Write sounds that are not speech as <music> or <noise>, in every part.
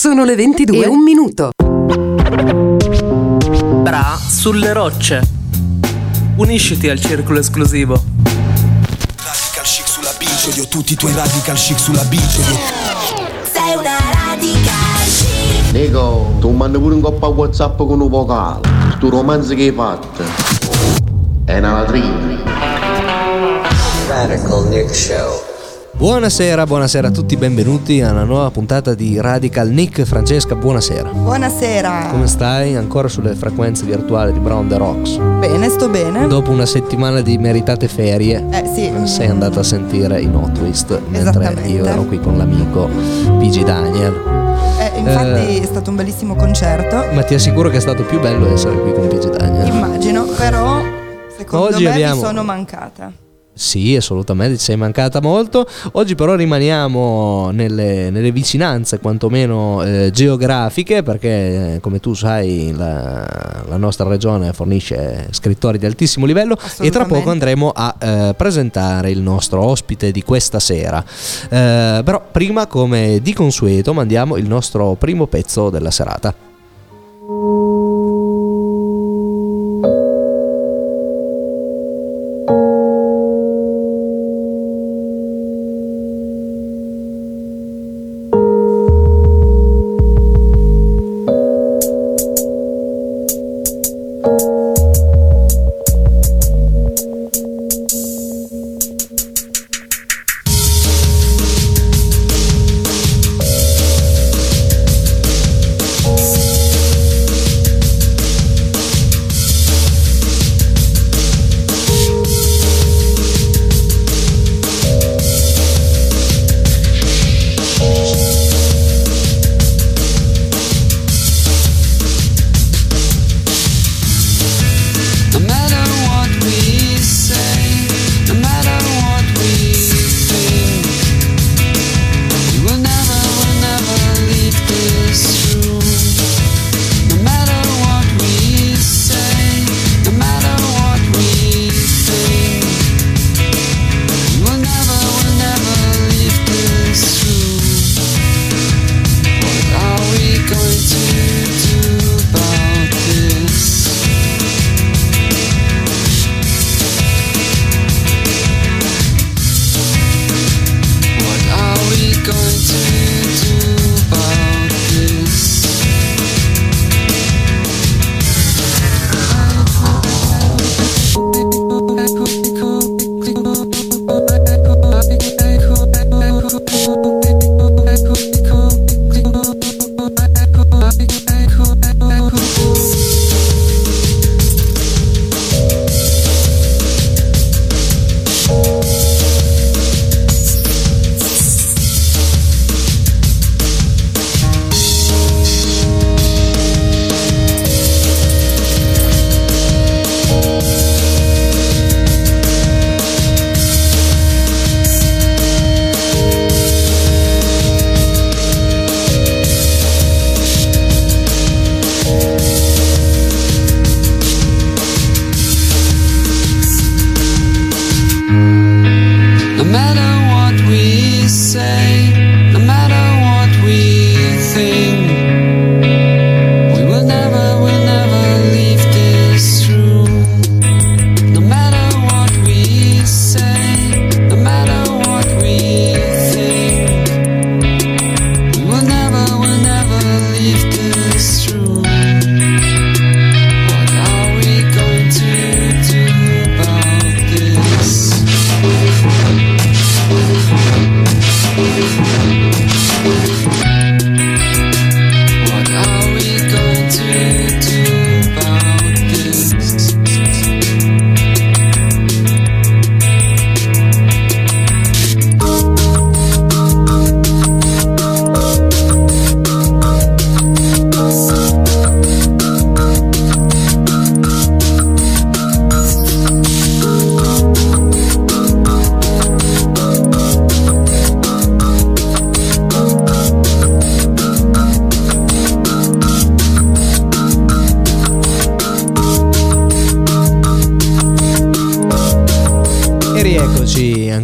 Sono le 22 e un minuto. Bra sulle rocce. Unisciti al circolo esclusivo. Radical chic sulla bici, odio tutti i tuoi radical chic sulla bici. Sei una radical chic. Nico, tu mandi pure un coppa WhatsApp con un vocale. Tu romanzo che hai fatto. È una latrina. Radical Nick Show. Buonasera, buonasera a tutti, benvenuti a una nuova puntata di Radical Nick. Francesca, buonasera. Buonasera. Come stai? Ancora sulle frequenze virtuali di Brown the Rocks. Bene, sto bene. Dopo una settimana di meritate ferie, Eh sì. sei andata a sentire i No Twist mentre io ero qui con l'amico PG Daniel. Eh, infatti Eh. è stato un bellissimo concerto. Ma ti assicuro che è stato più bello essere qui con PG Daniel. Immagino, però secondo Oggi me abbiamo- mi sono mancata. Sì, assolutamente, ci sei mancata molto. Oggi però rimaniamo nelle, nelle vicinanze, quantomeno eh, geografiche, perché eh, come tu sai la, la nostra regione fornisce scrittori di altissimo livello e tra poco andremo a eh, presentare il nostro ospite di questa sera. Eh, però prima, come di consueto, mandiamo il nostro primo pezzo della serata.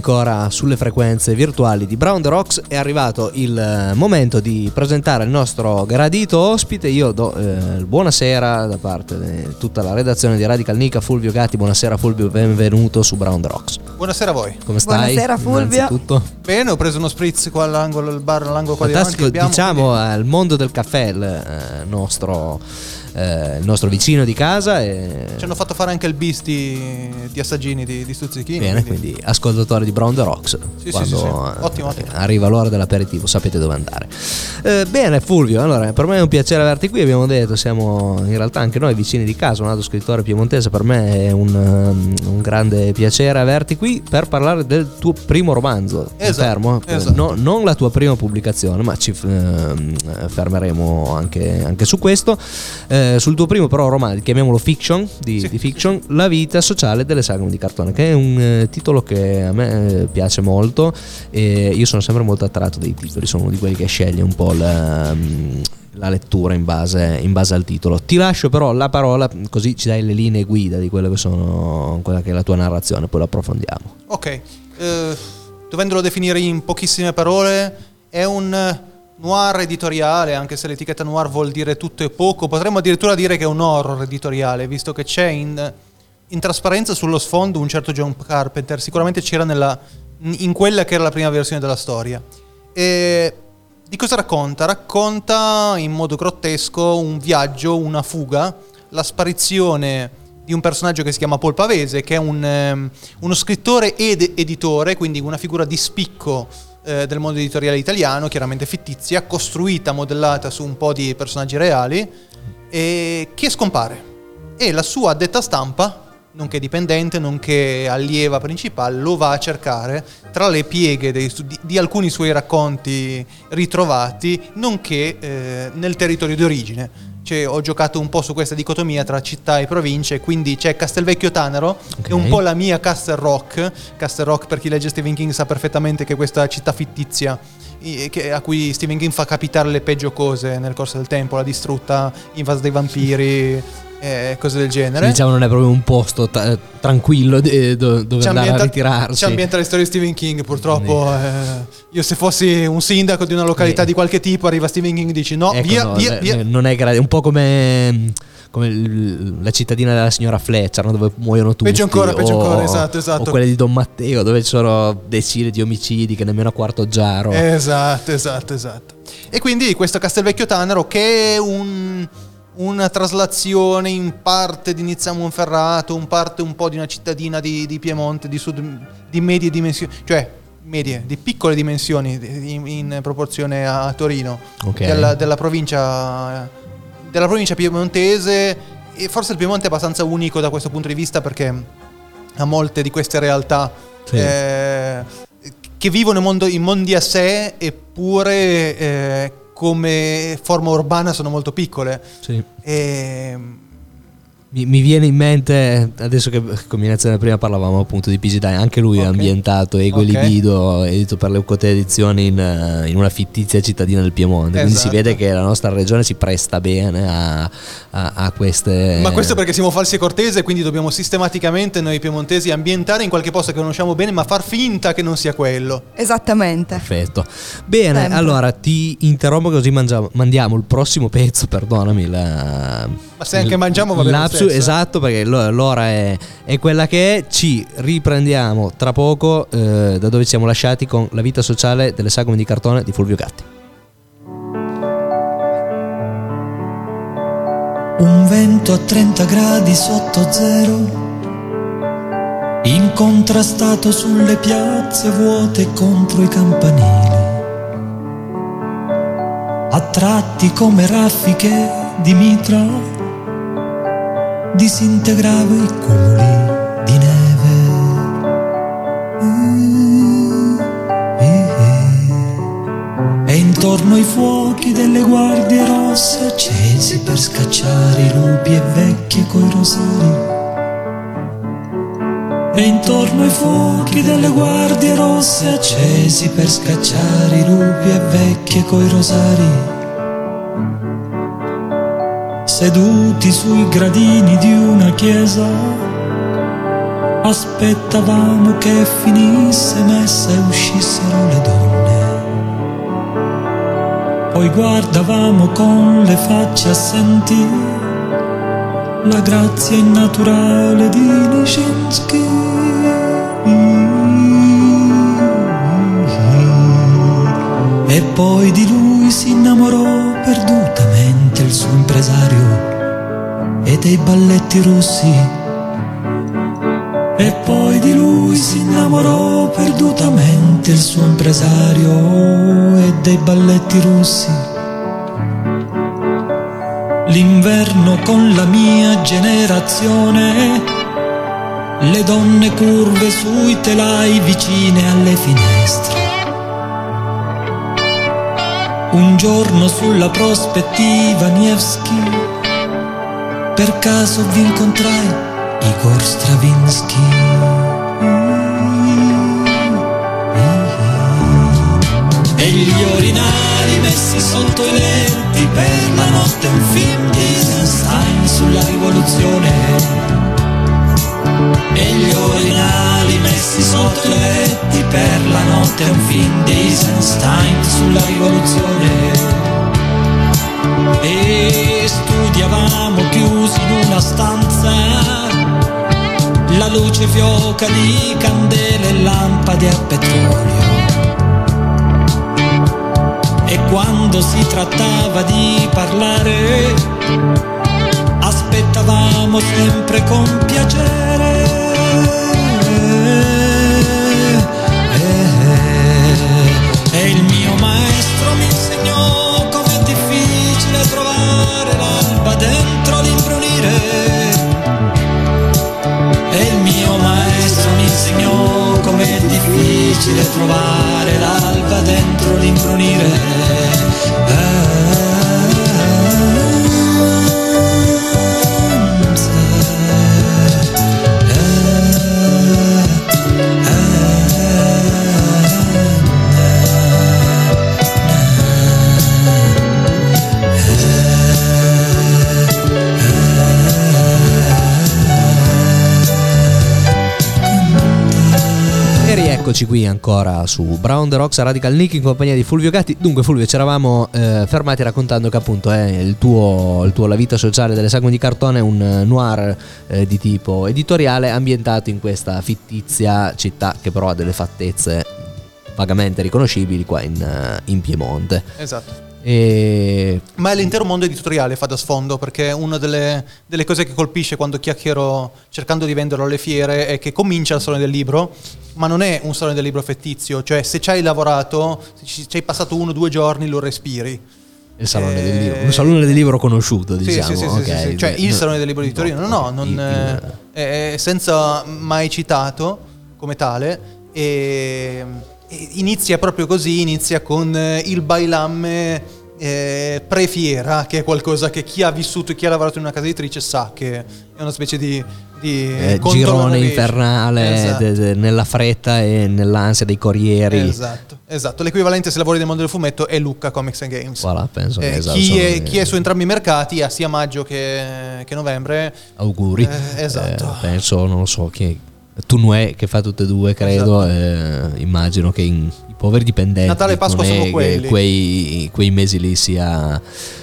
Ancora sulle frequenze virtuali di Brown the Rocks. È arrivato il eh, momento di presentare il nostro gradito ospite. Io do eh, il buonasera da parte di tutta la redazione di Radical Nica, Fulvio Gatti. Buonasera Fulvio, benvenuto su Brown the Rocks. Buonasera a voi. Come stai? Buonasera, Fulvio. Innanzitutto. Bene, ho preso uno spritz qua all'angolo, al bar all'angolo qua Fantastico, di diciamo al mondo del caffè, il eh, nostro, eh, il nostro vicino di casa. E... Ci hanno fatto fare anche il bis di, di assaggini di, di Stuzzichini. Bene, quindi ascoltatori di Brown the Rocks. sì, quando sì, sì. Ottimo, ottimo. arriva l'ora dell'aperitivo, sapete dove andare. Eh, bene, Fulvio, allora per me è un piacere averti qui. Abbiamo detto, siamo in realtà anche noi vicini di casa, un altro scrittore piemontese. Per me è un, um, un grande piacere averti qui per parlare del tuo primo romanzo. Esatto, fermo? esatto. No, non la tua prima pubblicazione, ma ci ehm, fermeremo anche, anche su questo. Eh, sul tuo primo però romanzo, chiamiamolo fiction, di, Sì, di fiction, La vita sociale delle sagome di cartone, che è un eh, titolo che a me eh, piace molto e io sono sempre molto attratto dai titoli, sono uno di quelli che sceglie un po' la, mm, la lettura in base, in base al titolo. Ti lascio però la parola così ci dai le linee guida di quello che sono quella che è la tua narrazione, poi lo approfondiamo. Ok, eh, dovendolo definire in pochissime parole, è un noir editoriale, anche se l'etichetta noir vuol dire tutto e poco. Potremmo addirittura dire che è un horror editoriale, visto che c'è in, in trasparenza sullo sfondo un certo John Carpenter. Sicuramente c'era nella, in quella che era la prima versione della storia. E di cosa racconta? Racconta in modo grottesco un viaggio, una fuga, la sparizione di un personaggio che si chiama Paul Pavese, che è un, ehm, uno scrittore ed editore, quindi una figura di spicco eh, del mondo editoriale italiano, chiaramente fittizia, costruita, modellata su un po' di personaggi reali, e che scompare. E la sua addetta stampa, nonché dipendente, nonché allieva principale, lo va a cercare tra le pieghe dei di, di alcuni suoi racconti ritrovati, nonché eh, nel territorio di origine. Cioè, ho giocato un po' su questa dicotomia tra città e province, quindi c'è Castelvecchio Tanaro, che è un po' la mia Castle Rock. Castle Rock, per chi legge Stephen King, sa perfettamente che questa città fittizia a cui Stephen King fa capitare le peggio cose nel corso del tempo, la distrutta, invasa dai vampiri, e cose del genere. Diciamo non è proprio un posto ta- tranquillo eh, do- dove Ci andare a ritirarsi. Ci ambienta le storie di Stephen King, purtroppo. eh, io se fossi un sindaco di una località Eh. di qualche tipo, arriva Stephen King e dici no, Ecco, via, no, via, eh, via. eh, Non è gra- è un po' come, come la cittadina della signora Fletcher, no? dove muoiono tutti. Peggio ancora, peggio o- ancora, esatto, esatto. O quelle di Don Matteo, dove ci sono decine di omicidi che nemmeno a quarto giaro. Esatto, esatto, esatto. E quindi questo Castelvecchio Tanaro che è un- una traslazione in parte di Nizza Monferrato, in parte un po' di una cittadina di, di Piemonte, di sud, di medie dimensioni, cioè medie, di piccole dimensioni di- in, in proporzione a Torino, Ok. della, della provincia, della provincia piemontese e forse il Piemonte è abbastanza unico da questo punto di vista perché ha molte di queste realtà Sì. eh, che vivono in, mondo- in mondi a sé eppure eh, come forma urbana sono molto piccole. Sì. E, Mi, mi viene in mente, adesso che con Minazione prima parlavamo appunto di PG Dye, anche lui è Ok. ambientato, Ego Ok. Libido, edito per le Eucote Edizioni in, eh, in una fittizia cittadina del Piemonte, quindi si Esatto. vede che la nostra regione si presta bene a, a- a queste... Ma questo perché siamo falsi e cortese, quindi dobbiamo sistematicamente noi piemontesi ambientare in qualche posto che conosciamo bene, ma far finta che non sia quello. Esattamente. Perfetto. Bene, Sempre. allora ti interrompo così mangiamo- mandiamo il prossimo pezzo, perdonami. La, Ma se anche mangiamo va bene lapsus, eh. Esatto, perché lo- l'ora è, è quella che è. Ci riprendiamo tra poco eh, da dove ci siamo lasciati con la vita sociale delle sagome di cartone di Fulvio Gatti. Un vento a 30 gradi sotto zero, incontrastato sulle piazze vuote contro i campanili. A tratti come raffiche di mitra, disintegrava i cumuli di neve. E intorno ai fuochi delle guardie rosse accesi per scacciare i lupi e vecchie coi rosari. E intorno ai fuochi delle guardie rosse accesi per scacciare i lupi e vecchie coi rosari. Seduti sui gradini di una chiesa, Aspettavamo che finisse messa e uscissero le donne. Poi guardavamo con le facce assenti la grazia innaturale di Nijinsky. E poi di lui si innamorò perdutamente il suo impresario e dei balletti russi. E poi di lui si innamorò perdutamente il suo impresario e dei balletti russi. L'inverno con la mia generazione, le donne curve sui telai vicine alle finestre. Un giorno sulla prospettiva Nevsky, per caso vi incontrai Igor Stravinsky. E gli orinali messi sotto i lenti per la notte un film di Eisenstein sulla rivoluzione. E gli orinali notte un film di Eisenstein sulla rivoluzione. E studiavamo chiusi in una stanza la luce fioca di candele e lampade a petrolio. E quando si trattava di parlare, aspettavamo sempre con piacere. L'imbrunire. E il mio maestro mi insegnò com'è difficile trovare l'alba dentro l'imbrunire. E rieccoci qui ancora su Brown The Rocks Radical Nick in compagnia di Fulvio Gatti. Dunque Fulvio ci eravamo eh, fermati raccontando che appunto è il tuo, il tuo La vita sociale delle sagome di cartone, un eh, noir eh, di tipo editoriale ambientato in questa fittizia città che però ha delle fattezze vagamente riconoscibili qua in, eh, in Piemonte. Esatto. E Ma l'intero mondo editoriale fa da sfondo perché una delle, delle cose che colpisce quando chiacchiero cercando di venderlo alle fiere è che comincia il salone del libro, ma non è un salone del libro fittizio, cioè se ci hai lavorato, se ci ci hai passato uno o due giorni lo respiri. il salone Eh, del libro, un salone del libro conosciuto, Sì, diciamo. sì, sì, sì, ok. sì, cioè il salone del libro di Torino, no, no, non, il- eh, è senza mai citato come tale e, e inizia proprio così, inizia con eh, il bailamme eh, pre-fiera, che è qualcosa che chi ha vissuto e chi ha lavorato in una casa editrice sa che è una specie di, di eh, girone infernale Esatto. de- de- nella fretta e nell'ansia dei corrieri. Esatto, esatto. L'equivalente se lavori nel mondo del fumetto è Lucca Comics and Games. Voilà, penso Eh, esatto, chi, è, chi è su entrambi i mercati ha sia maggio che, che novembre. Auguri. Eh, esatto. Eh, penso, non lo so, chi Tunue che fa tutte e due, credo. eh, immagino che in- poveri dipendenti. Natale e Pasqua sono che quelli. Quei, quei mesi lì sia,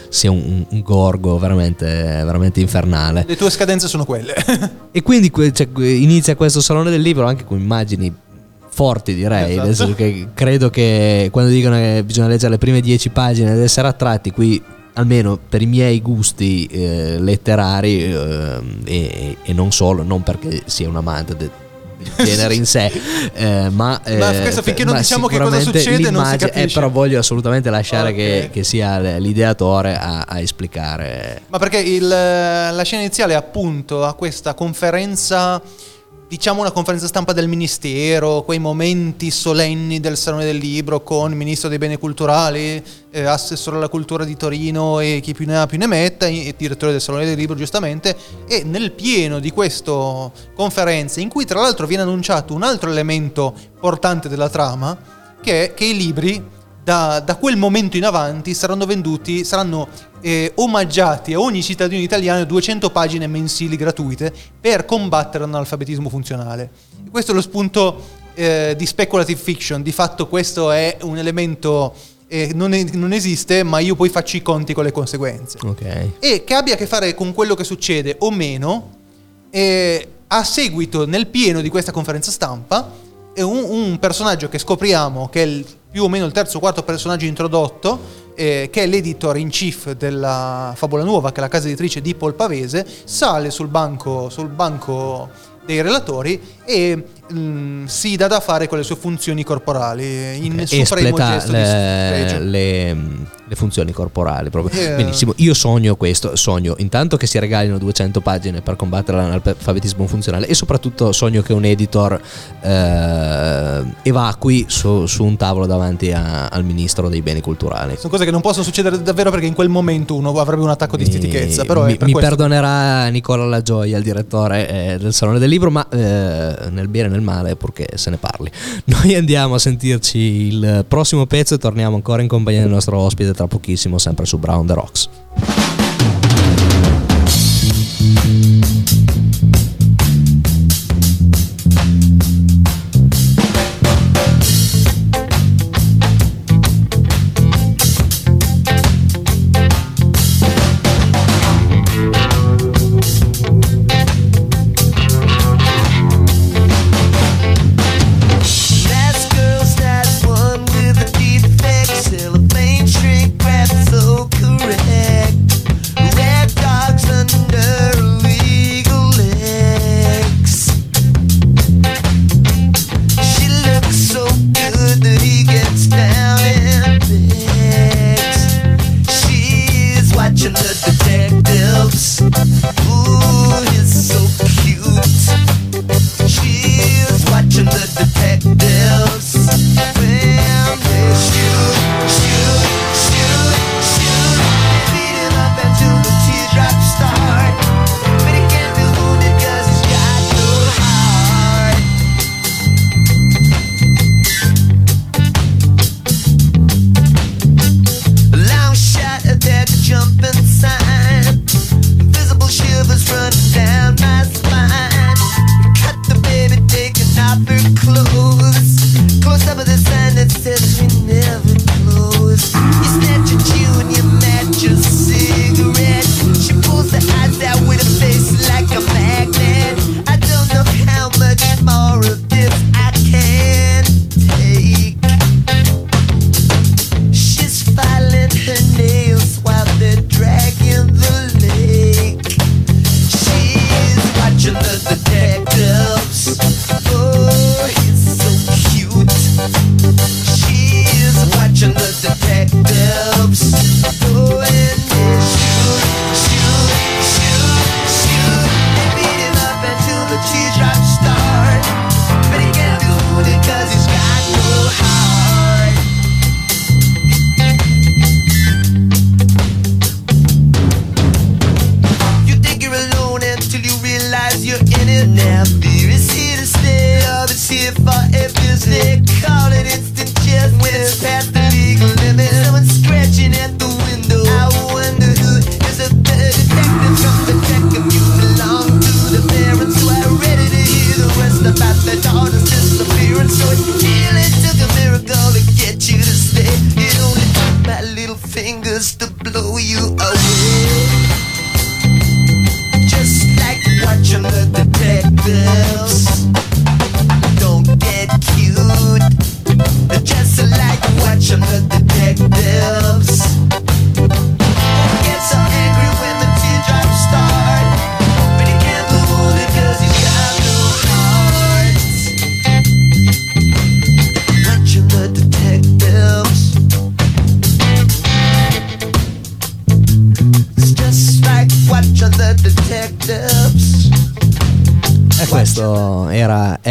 sia un, un gorgo veramente, veramente infernale. Le tue scadenze sono quelle. <laughs> E quindi cioè, inizia questo salone del libro anche con immagini forti direi, Esatto. senso che credo che quando dicono che bisogna leggere le prime dieci pagine ed essere attratti qui almeno per i miei gusti eh, letterari eh, e, e non solo, non perché sia un amante de- genere in sé, eh, ma, eh, Ma questo finché non diciamo che cosa succede non si eh, capisce. però voglio assolutamente lasciare Ok. che, che sia l'ideatore a, a esplicare Ma perché il- la scena iniziale appunto a questa conferenza, diciamo una conferenza stampa del ministero, quei momenti solenni del Salone del Libro con il ministro dei beni culturali, eh, assessore alla cultura di Torino e chi più ne ha più ne metta, e direttore del Salone del Libro giustamente, e nel pieno di questa conferenza in cui tra l'altro viene annunciato un altro elemento importante della trama, che è che i libri da, da quel momento in avanti saranno venduti, saranno eh, omaggiati a ogni cittadino italiano 200 pagine mensili gratuite per combattere l'analfabetismo funzionale. Questo è lo spunto eh, di speculative fiction, di fatto questo è un elemento eh, non, è- non esiste, ma io poi faccio i conti con le conseguenze. Ok. E che abbia a che fare con quello che succede o meno, eh, a seguito, nel pieno di questa conferenza stampa, un, un personaggio che scopriamo, che è il- più o meno il terzo o quarto personaggio introdotto, eh, che è l'editor in chief della Favola Nuova, che è la casa editrice di Paul Pavese, sale sul banco, sul banco dei relatori e mm, si dà da fare con le sue funzioni corporali in supremo Espleta gesto di le, spregio. le, le funzioni corporali proprio. Eh. Benissimo, io sogno questo, sogno intanto che si regalino 200 pagine per combattere l'analfabetismo funzionale e soprattutto sogno che un editor eh, evacui su, su un tavolo davanti a- al ministro dei beni culturali. Sono cose che non possono succedere davvero perché in quel momento uno avrebbe un attacco di stitichezza. Però mi, per mi perdonerà Nicola La Gioia, il direttore eh, del Salone del Libro, ma eh, nel bene nel male, purché se ne parli. <laughs> Noi andiamo a sentirci il prossimo pezzo e torniamo ancora in compagnia del nostro ospite tra pochissimo, sempre su Brown the Rocks.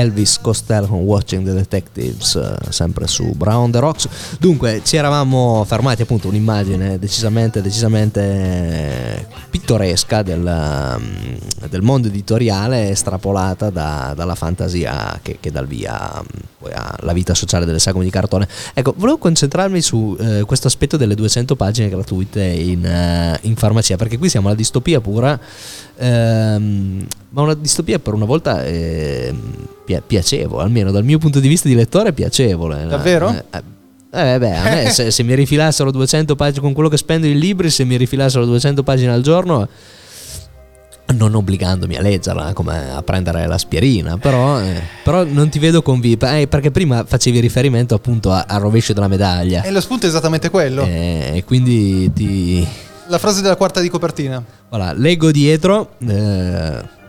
Elvis Costello con Watching the Detectives, eh, sempre su Brown the Rocks. Dunque, ci eravamo fermati appunto un'immagine decisamente, decisamente pittoresca del, mm, del mondo editoriale estrapolata da- dalla fantasia che, che dà il via poi alla vita sociale delle sagome di cartone. Ecco, volevo concentrarmi su eh, questo aspetto delle 200 pagine gratuite in, eh, in farmacia, perché qui siamo alla distopia pura. Ehm, ma una distopia per una volta eh, pia- piacevole, almeno dal mio punto di vista di lettore piacevole. Davvero? Eh, eh, beh, a me <laughs> se, se mi rifilassero 200 pagine con quello che spendo in libri, se mi rifilassero 200 pagine al giorno, non obbligandomi a leggerla come a prendere l'aspirina, però, eh, però non ti vedo convinto, eh, perché prima facevi riferimento appunto al rovescio della medaglia. E lo spunto è esattamente quello. Eh, E quindi ti, La frase della quarta di copertina. Voilà, leggo dietro, eh,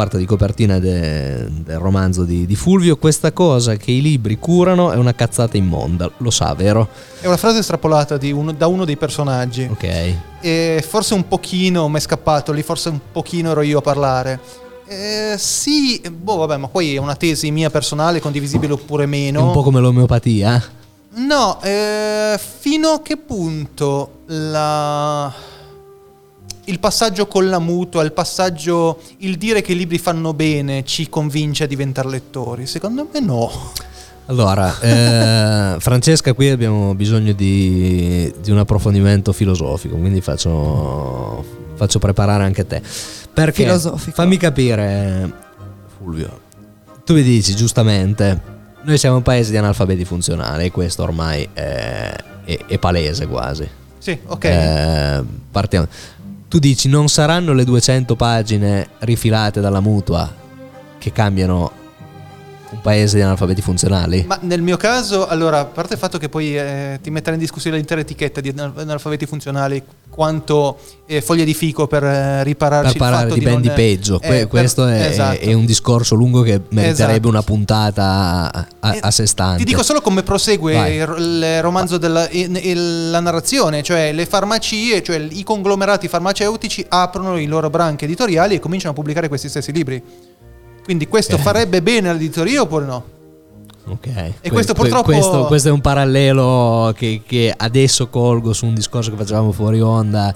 quarta di copertina de- del romanzo di, di Fulvio, questa cosa che i libri curano è una cazzata immonda, lo sa, vero? È una frase estrapolata di uno- da uno dei personaggi. Ok. E forse un pochino mi è scappato lì, forse un pochino ero io a parlare. Eh, sì, boh, vabbè, ma poi è una tesi mia personale, condivisibile oppure È meno. un po' come l'omeopatia. No, eh, fino a che punto la... il passaggio con la mutua, il passaggio, il dire che i libri fanno bene ci convince a diventare lettori? Secondo me no. Allora, eh, <laughs> Francesca, qui abbiamo bisogno di, di un approfondimento filosofico, quindi faccio, faccio preparare anche te. Perché, Filosofico. fammi capire, Fulvio, tu mi dici giustamente, noi siamo un paese di analfabeti funzionali e questo ormai è, è- è palese quasi. Sì, ok. Eh, partiamo. Tu dici non saranno le 200 pagine rifilate dalla mutua che cambiano un paese di analfabeti funzionali? Ma nel mio caso, allora, a parte il fatto che poi eh, ti metterà in discussione l'intera etichetta di anal- analfabeti funzionali, quanto eh, foglie di fico per eh, ripararci per parlare di ben di peggio. eh, per- questo è, esatto. è un discorso lungo che meriterebbe Esatto. una puntata a, a- a sé stante. Ti dico solo come prosegue il, il romanzo della il- la narrazione, cioè le farmacie, cioè i conglomerati farmaceutici aprono i loro branchi editoriali e cominciano a pubblicare questi stessi libri. Quindi questo Ok. farebbe bene all'editoria oppure no? Ok. E questo purtroppo- questo, questo è un parallelo che, che adesso colgo su un discorso che facevamo fuori onda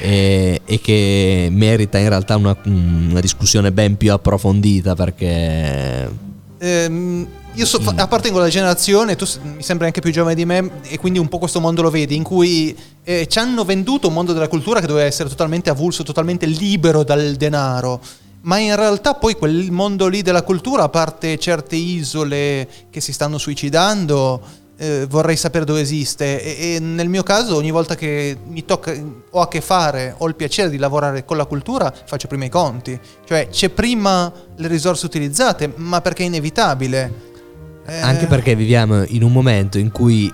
e, e che merita in realtà una, una discussione ben più approfondita perché Ehm, io so- appartengo alla generazione, tu mi sembri anche più giovane di me e quindi un po' questo mondo lo vedi, in cui eh, ci hanno venduto un mondo della cultura che doveva essere totalmente avulso, totalmente libero dal denaro. Ma in realtà poi quel mondo lì della cultura, a parte certe isole che si stanno suicidando, eh, vorrei sapere dove esiste. E, e nel mio caso, ogni volta che mi tocca, ho a che fare, ho il piacere di lavorare con la cultura, faccio prima i conti. Cioè, c'è prima le risorse utilizzate, ma perché è inevitabile. Eh, anche perché viviamo in un momento in cui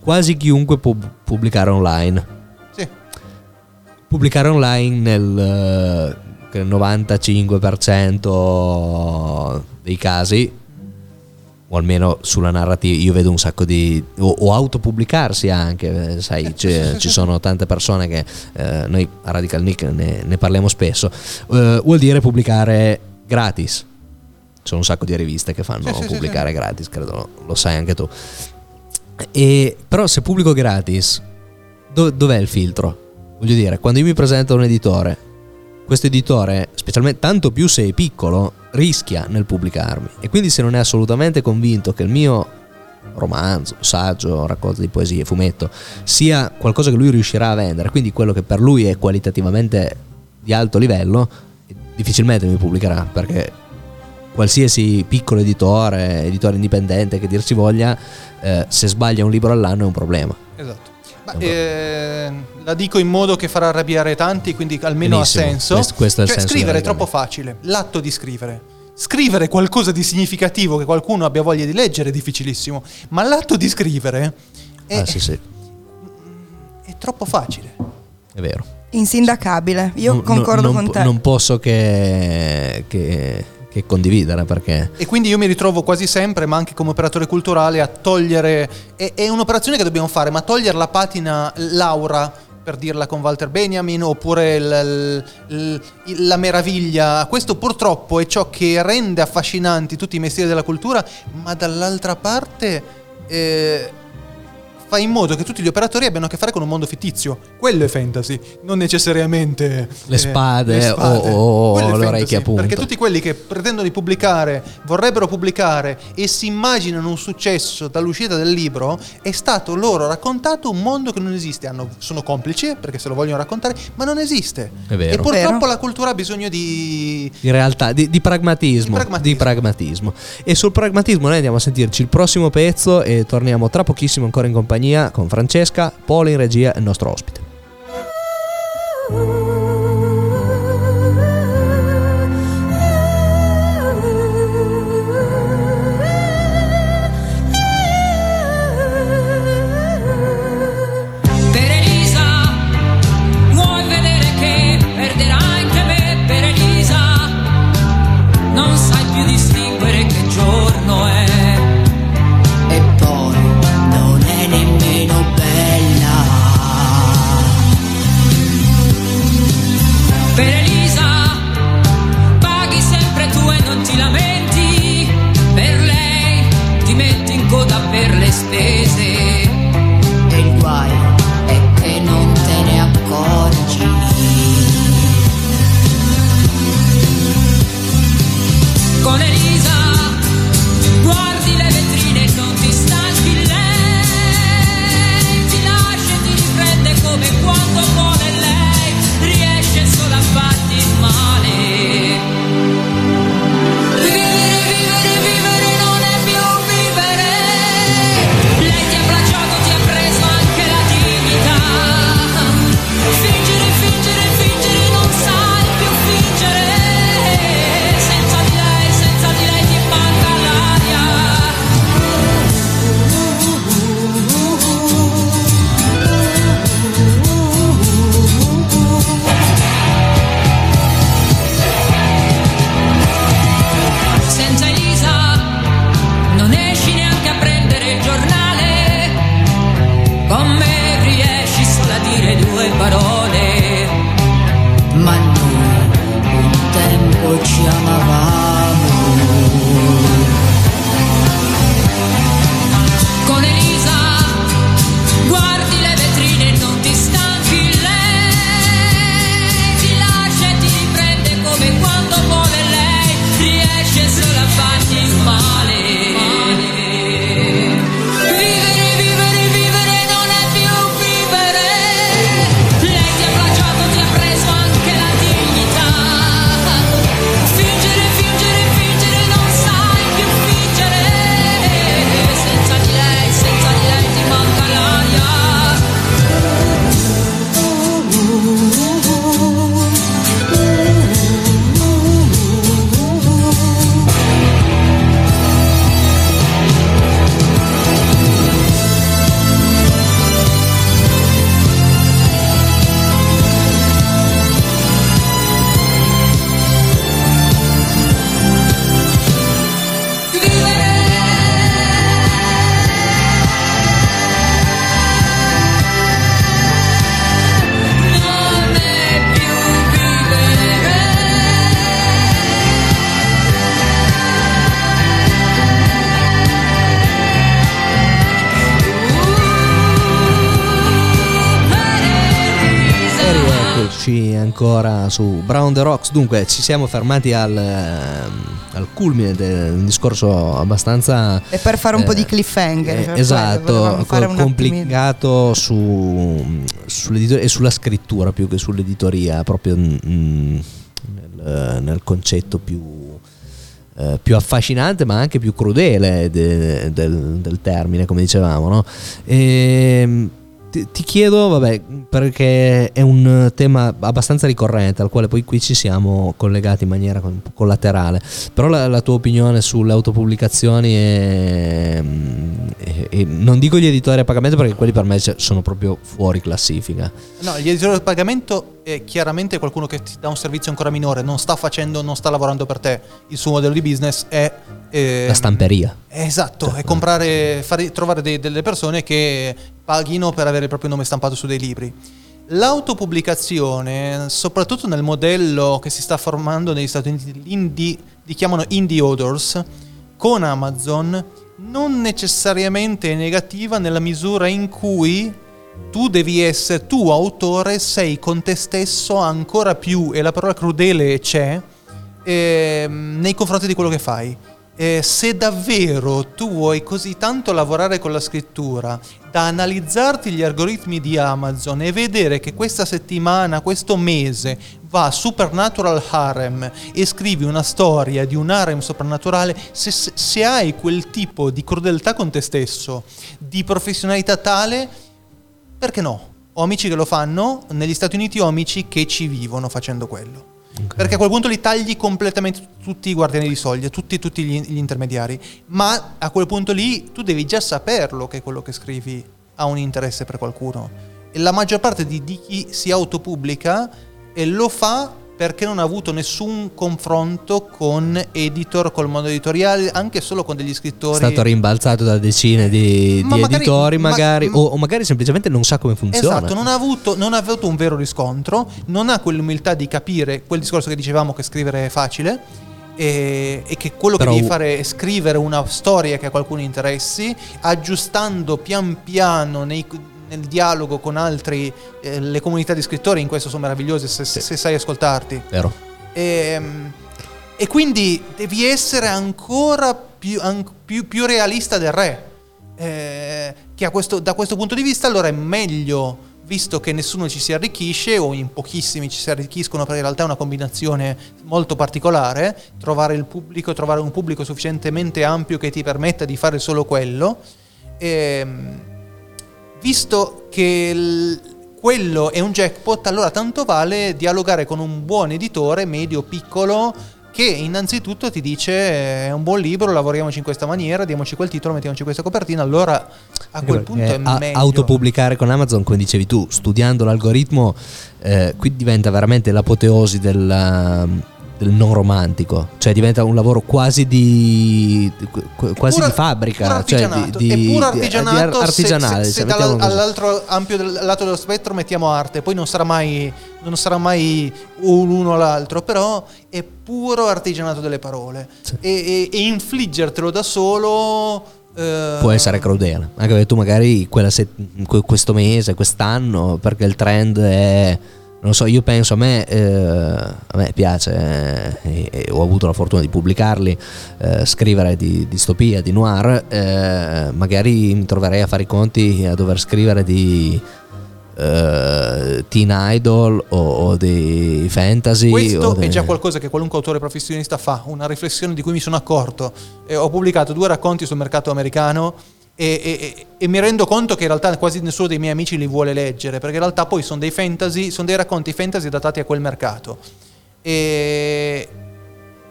quasi chiunque può pubblicare online. Sì. Pubblicare online nel che il 95% dei casi o almeno sulla narrativa io vedo un sacco di o, o autopubblicarsi anche eh, sai c'è- ci sono tante persone che eh, noi a Radical Nick ne, ne parliamo spesso eh, vuol dire pubblicare gratis. Ci sono un sacco di riviste che fanno Sì, sì, sì, pubblicare gratis credo lo, lo sai anche tu. E, però se pubblico gratis do- dov'è il filtro? Voglio dire quando io mi presento a un editore questo editore, specialmente tanto più se è piccolo, rischia nel pubblicarmi. E quindi se non è assolutamente convinto che il mio romanzo, saggio, raccolta di poesie, fumetto, sia qualcosa che lui riuscirà a vendere, quindi quello che per lui è qualitativamente di alto livello, difficilmente mi pubblicherà perché qualsiasi piccolo editore, editore indipendente che dir si voglia, eh, se sbaglia un libro all'anno è un problema. Esatto. Ma, eh, la dico in modo che farà arrabbiare tanti, quindi almeno Benissimo, ha senso. questo- questo cioè, senso scrivere è troppo facile. L'atto di scrivere. Scrivere qualcosa di significativo che qualcuno abbia voglia di leggere è difficilissimo. Ma l'atto di scrivere è, Ah, sì, sì, è troppo facile. è vero. Insindacabile. Io Non- concordo non, con te. Non posso che, che- che condividere perché E quindi io mi ritrovo quasi sempre, ma anche come operatore culturale, a togliere. È, è un'operazione che dobbiamo fare, ma togliere la patina Laura per dirla con Walter Benjamin, oppure il- il- il- la meraviglia. Questo purtroppo è ciò che rende affascinanti tutti i mestieri della cultura, ma dall'altra parte eh, fa in modo che tutti gli operatori abbiano a che fare con un mondo fittizio. Quello è fantasy, non necessariamente Le eh, spade o- o- Quello è o le fantasy, orecchie, appunto. Perché tutti quelli che pretendono di pubblicare, vorrebbero pubblicare e si immaginano un successo dall'uscita del libro, è stato loro raccontato un mondo che non esiste. Hanno- sono complici perché se lo vogliono raccontare, ma non esiste. È vero. E purtroppo Vero. la cultura ha bisogno di... Di realtà, di, di pragmatismo, Di pragmatismo. di pragmatismo. E sul pragmatismo noi andiamo a sentirci il prossimo pezzo e torniamo tra pochissimo ancora in compagnia con Francesca, Polo in regia e il nostro ospite. Ancora su Brown the Rocks. Dunque, ci siamo fermati al, ehm, al culmine del discorso abbastanza. E per fare un po' eh, di cliffhanger. eh, per quello, esatto, co- complicato su, sull'editoria e sulla scrittura più che sull'editoria, proprio mm, nel, nel concetto più, eh, più affascinante ma anche più crudele de- del, del termine, come dicevamo. No? Ehm, ti, ti chiedo, vabbè, perché è un tema abbastanza ricorrente al quale poi qui ci siamo collegati in maniera un po' collaterale, però la, la tua opinione sulle autopubblicazioni e, e- e non dico gli editori a pagamento perché quelli per me cioè, sono proprio fuori classifica. No, gli editori a pagamento è chiaramente qualcuno che ti dà un servizio ancora minore, non sta facendo, non sta lavorando per te. Il suo modello di business è... eh, La stamperia. Esatto, è comprare, fare, trovare dei- delle persone che paghino per avere il proprio nome stampato su dei libri. L'autopubblicazione, soprattutto nel modello che si sta formando negli Stati Uniti, l'indie- li chiamano indie authors, con Amazon, non necessariamente è negativa nella misura in cui tu devi essere, tu autore, sei con te stesso ancora più, e la parola crudele c'è, ehm, nei confronti di quello che fai. Eh, se davvero tu vuoi così tanto lavorare con la scrittura da analizzarti gli algoritmi di Amazon e vedere che questa settimana, questo mese va Supernatural Harem e scrivi una storia di un harem soprannaturale, se- se hai quel tipo di crudeltà con te stesso, di professionalità tale, perché no? Ho amici che lo fanno, negli Stati Uniti ho amici che ci vivono facendo quello. Perché a quel punto li tagli completamente tutti i guardiani di soglia, tutti, tutti gli, gli intermediari. Ma a quel punto lì tu devi già saperlo che quello che scrivi ha un interesse per qualcuno. E la maggior parte di, di chi si autopubblica eh, lo fa perché non ha avuto nessun confronto con editor, col mondo editoriale, anche solo con degli È scrittori. stato rimbalzato da decine di, Ma di magari- editori, ma- magari, o, o magari semplicemente non sa come funziona. Esatto, non ha, avuto, non ha avuto un vero riscontro, non ha quell'umiltà di capire quel discorso che dicevamo che scrivere è facile e, e che quello Però- che devi fare è scrivere una storia che a qualcuno interessi, aggiustando pian piano nei- nel dialogo con altri eh, le comunità di scrittori, in questo sono meravigliose se, se sai ascoltarti. Vero. E, e quindi devi essere ancora più, an- più- più realista del re. Eh, che a questo- da questo punto di vista allora è meglio, visto che nessuno ci si arricchisce o in pochissimi ci si arricchiscono perché in realtà è una combinazione molto particolare, trovare il pubblico, trovare un pubblico sufficientemente ampio che ti permetta di fare solo quello. Ehm, visto che il- quello è un jackpot, allora tanto vale dialogare con un buon editore, medio, piccolo, che innanzitutto ti dice "Eh, è un buon libro, lavoriamoci in questa maniera, diamoci quel titolo, mettiamoci questa copertina, allora a quel punto è Eh, a- meglio. autopubblicare con Amazon, come dicevi tu, studiando l'algoritmo, eh, qui diventa veramente l'apoteosi del, um, del non romantico, cioè diventa un lavoro quasi di qu- quasi Puro- di fabbrica, cioè di, di- puro di- artigianato, di se- artigianale, se, se cioè, dalla- mettiamolo così. all'altro ampio del, lato dello spettro mettiamo arte, poi non sarà mai, non sarà mai l'uno o l'altro, però è puro artigianato delle parole. E, e- e infliggertelo da solo... eh, può essere crudele. Anche perché tu magari que- questo mese, quest'anno, perché il trend è... Non so, io penso a me, eh, a me piace, eh, e, e ho avuto la fortuna di pubblicarli, eh, scrivere di distopia, di noir, eh, magari mi troverei a fare i conti a dover scrivere di eh, teen idol o, o di fantasy. Questo o è già qualcosa che qualunque autore professionista fa, una riflessione di cui mi sono accorto. E ho pubblicato due racconti sul mercato americano e, e- e- mi rendo conto che in realtà quasi nessuno dei miei amici li vuole leggere, perché in realtà poi sono dei fantasy, sono dei racconti fantasy adattati a quel mercato. E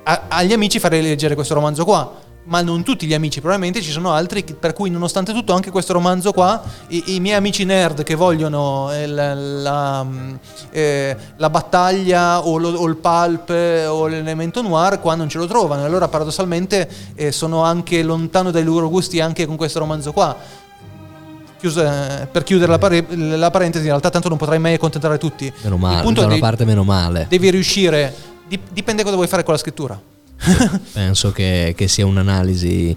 a- agli amici farei leggere questo romanzo qua. Ma non tutti gli amici, probabilmente ci sono altri per cui nonostante tutto anche questo romanzo qua, i, i miei amici nerd che vogliono il- la, mm, eh, la battaglia o, lo- o il pulp eh, o l'elemento noir qua non ce lo trovano. Allora paradossalmente eh, sono anche lontano dai loro gusti anche con questo romanzo qua. Chiusa- per chiudere la, pare- la parentesi, in realtà tanto non potrai mai accontentare tutti. Meno Il male, punto da una che parte meno male. devi riuscire, dip- dipende cosa vuoi fare con la scrittura. <laughs> Penso che, che sia un'analisi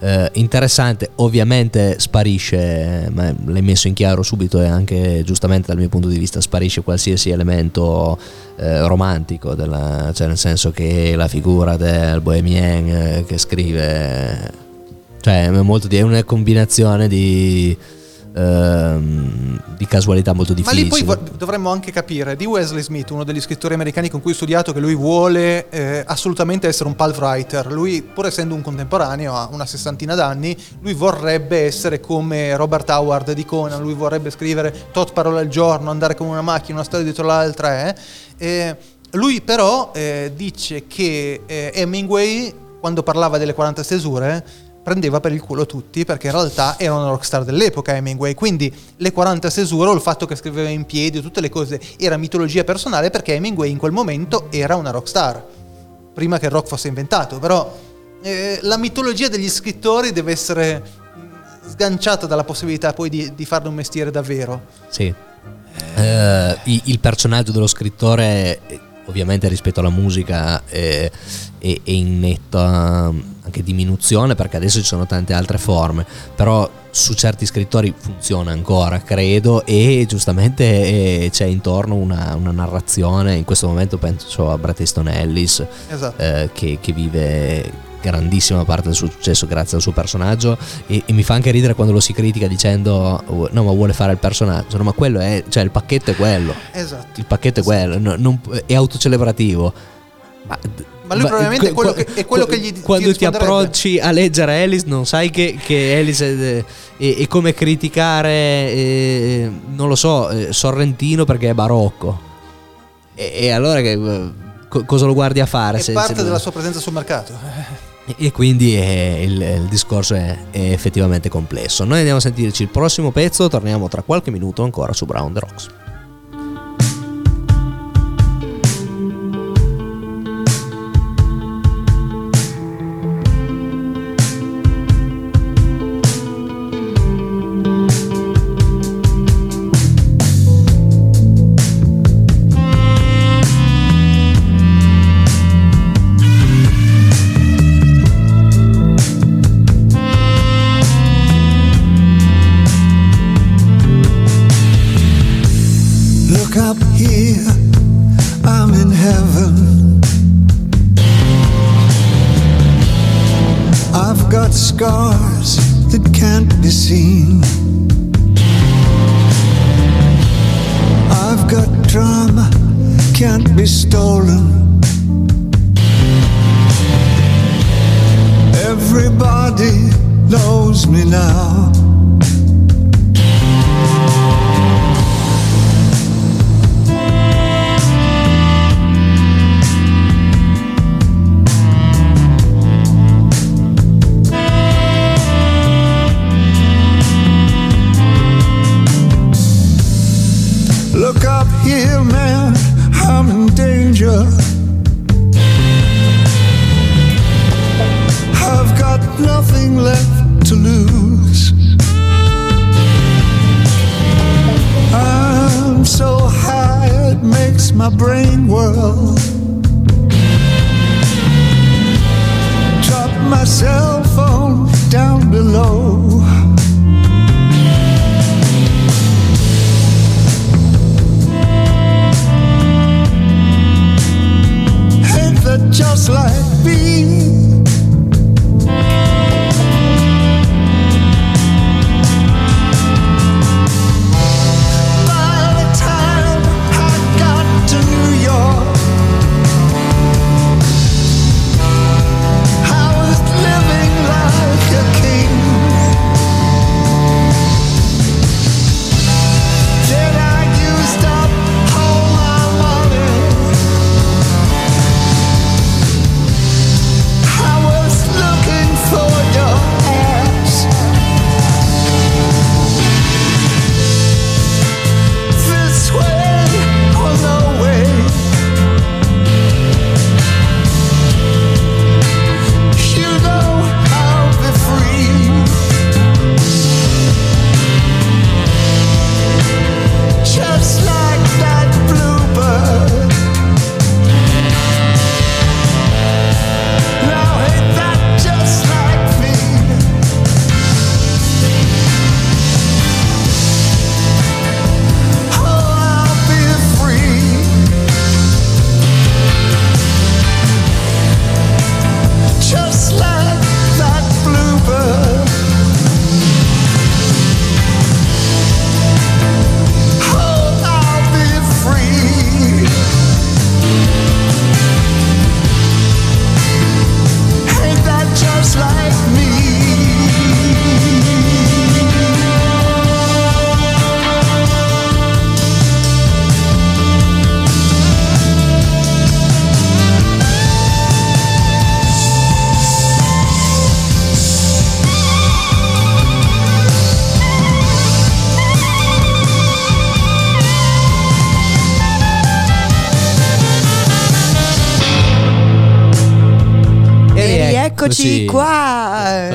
eh, interessante. Ovviamente sparisce, ma l'hai messo in chiaro subito e anche giustamente dal mio punto di vista sparisce qualsiasi elemento eh, romantico, della- cioè nel senso che la figura del bohemien eh, che scrive, cioè è, molto è una combinazione di, ehm, di casualità molto Ma difficili. lì poi dovremmo anche capire di Wesley Smith, uno degli scrittori americani con cui ho studiato, che lui vuole eh, assolutamente essere un pulp writer. Lui, pur essendo un contemporaneo, ha una sessantina d'anni, lui vorrebbe essere come Robert Howard di Conan, lui vorrebbe scrivere tot parole al giorno, andare come una macchina, una storia dietro l'altra. eh. E lui però eh, dice che eh, Hemingway, quando parlava delle 40 stesure, prendeva per il culo tutti perché in realtà era una rockstar dell'epoca Hemingway. Quindi le 40 stesure o il fatto che scriveva in piedi tutte le cose era mitologia personale perché Hemingway in quel momento era una rockstar prima che il rock fosse inventato. Però eh, la mitologia degli scrittori deve essere mh, sganciata dalla possibilità poi di, di farne un mestiere davvero. Sì. Eh, il personaggio dello scrittore, eh, ovviamente rispetto alla musica, eh, è, è in netta mm, anche diminuzione perché adesso ci sono tante altre forme, però su certi scrittori funziona ancora, credo, e giustamente eh, c'è intorno una, una narrazione, in questo momento penso a Bret Easton Ellis, Esatto. eh, che, che vive grandissima parte del suo successo grazie al suo personaggio. E, e mi fa anche ridere quando lo si critica dicendo "Oh, no ma vuole fare il personaggio. No ma quello è cioè il pacchetto è quello. Esatto. il pacchetto è quello. No- non- è autocelebrativo. Ma, Ma lui probabilmente è quello che- è quello che gli- ti quando ti, risponderebbe. approcci a leggere Alice non sai che, che Alice è, è- è come criticare eh, non lo so eh, Sorrentino perché è barocco e, e allora che, eh, co- cosa lo guardi a fare È se- parte se- della sua presenza sul mercato. e quindi è- il, il discorso è, è effettivamente complesso. Noi andiamo a sentirci il prossimo pezzo, torniamo tra qualche minuto ancora su Brown the Rocks.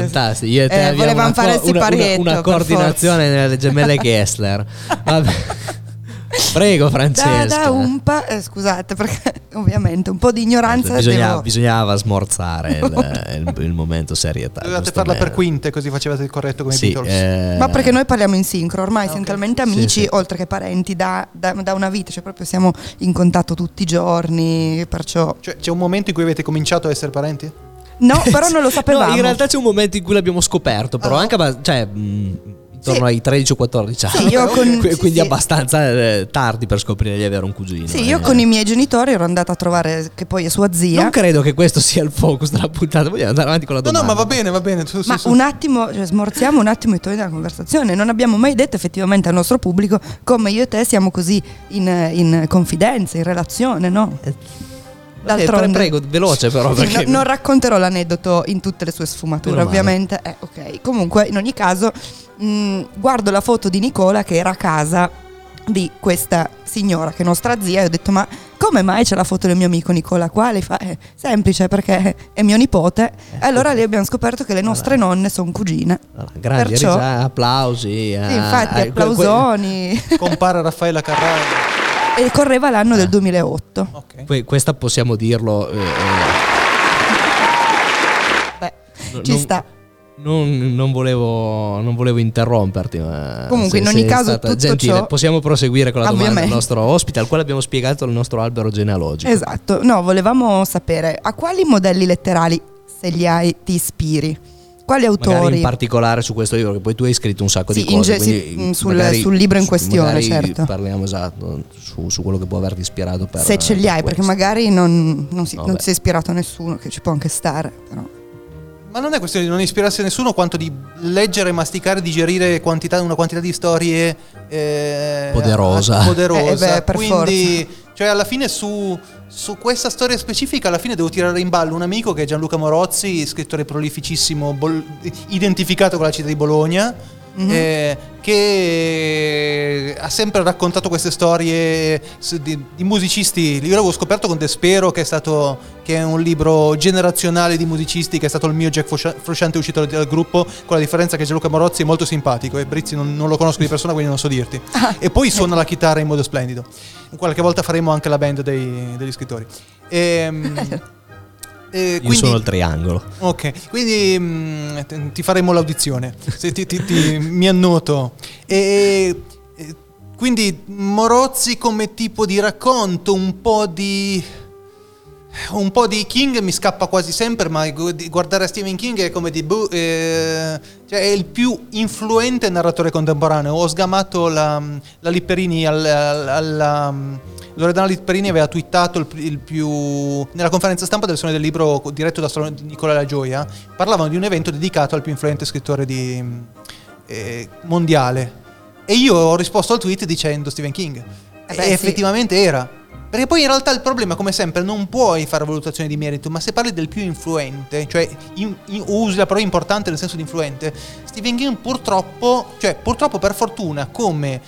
Fantastico. Io e te Eh, volevamo una, fare co- il una- una- siparietto, una coordinazione nelle gemelle Gessler. Vabbè. <laughs> Prego, Da, Francesca. da un pa- eh, scusate, perché <laughs> ovviamente un po' di ignoranza Bisogna- devo- bisognava smorzare il, il- il momento serietà. Dovevate farla per quinte, così facevate il corretto come i Sì, Beatles. eh, Ma perché noi parliamo in sincro, ormai siamo talmente amici, Sì, sì. oltre che parenti, da, da- da una vita, cioè proprio siamo in contatto tutti i giorni, perciò... Cioè, c'è un momento in cui avete cominciato a essere parenti? No, però non lo sapevamo. No, in realtà c'è un momento in cui l'abbiamo scoperto, però anche abba- cioè, mh, intorno ai 13 o 14 anni. Sì, io <laughs> con- Qu- sì, quindi sì. abbastanza eh, tardi per scoprire di avere un cugino. Sì, io eh. con i miei genitori ero andata a trovare, che poi è sua zia. Non credo che questo sia il focus della puntata. Vogliamo andare avanti con la No, domanda. no, ma va bene, va bene. Su, Ma un attimo, cioè, smorziamo un attimo i toni della conversazione. Non abbiamo mai detto effettivamente al nostro pubblico come io e te siamo così in, in confidenza, in relazione, no? Eh, pre- prego, veloce però. Perché- no- non racconterò l'aneddoto in tutte le sue sfumature, ovviamente. Eh, ok. Comunque, in ogni caso, mh, guardo la foto di Nicola che era a casa di questa signora che è nostra zia e ho detto ma come mai c'è la foto del mio amico Nicola qua? Lei fa "Eh, semplice perché è mio nipote e allora lì abbiamo scoperto che le nostre nonne sono cugine. Grandi Perciò- applausi. eh, Sì, infatti, eh, que- que- applausoni. Compare Raffaella Carrara. <laughs> e correva l'anno del 2008. que- questa possiamo dirlo. eh, Beh, eh, ci non- sta. Non, non volevo, non volevo interromperti, ma Comunque, se- in ogni caso, gentile. ciò- Possiamo proseguire con la domanda del nostro ospite, al quale abbiamo spiegato il nostro albero genealogico. Esatto, no, volevamo sapere a quali modelli letterali, se li hai, ti ispiri? Quali Magari autori? in particolare su questo libro, che poi tu hai scritto un sacco Sì, di cose. ge- sì, mm, sul- magari sul libro in su- questione, certo. Parliamo esatto su, su quello che può averti ispirato per se ce li per hai, perché magari non, non si, non Vabbè. si è ispirato a nessuno, che ci può anche stare. Però. Ma non è questione di non ispirarsi a nessuno, quanto di leggere, masticare, digerire quantità- una quantità di storie eh, Poderosa. poderosa. Eh, beh, per Quindi, cioè, alla fine su, su questa storia specifica, alla fine devo tirare in ballo un amico che è Gianluca Morozzi, scrittore prolificissimo, bol- identificato con la città di Bologna. Mhm. eh, che ha sempre raccontato queste storie di, di musicisti. Io l'avevo scoperto con Despero, che è stato che è un libro generazionale di musicisti, che è stato il mio Jack Fruscia- Frusciante uscito dal gruppo, con la differenza che Gianluca Morozzi è molto simpatico e Brizzi non, non lo conosco di persona, quindi non so dirti. e poi suona la chitarra in modo splendido. Qualche volta faremo anche la band dei- degli scrittori. Ehm, <laughs> eh, Io quindi- sono il triangolo. Ok, quindi mm, t- ti faremo l'audizione, Se ti, ti- ti- mi annoto. E, e quindi Morozzi come tipo di racconto, un po' di... Un po' di King mi scappa quasi sempre, ma guardare Stephen King è come di... boh, eh, cioè è il più influente narratore contemporaneo. Ho sgamato la, la Lipperini al- al- alla... Loredana Lipperini aveva twittato il, il più... Nella conferenza stampa del Sole del Libro diretto da Nicola La Gioia, parlavano di un evento dedicato al più influente scrittore di, eh, mondiale. E io ho risposto al tweet dicendo Stephen King. Eh beh, e sì. effettivamente era. Perché poi in realtà il problema, come sempre, non puoi fare valutazione di merito, ma se parli del più influente, cioè in- in- usi la parola importante nel senso di influente, Stephen King purtroppo, cioè purtroppo per fortuna, come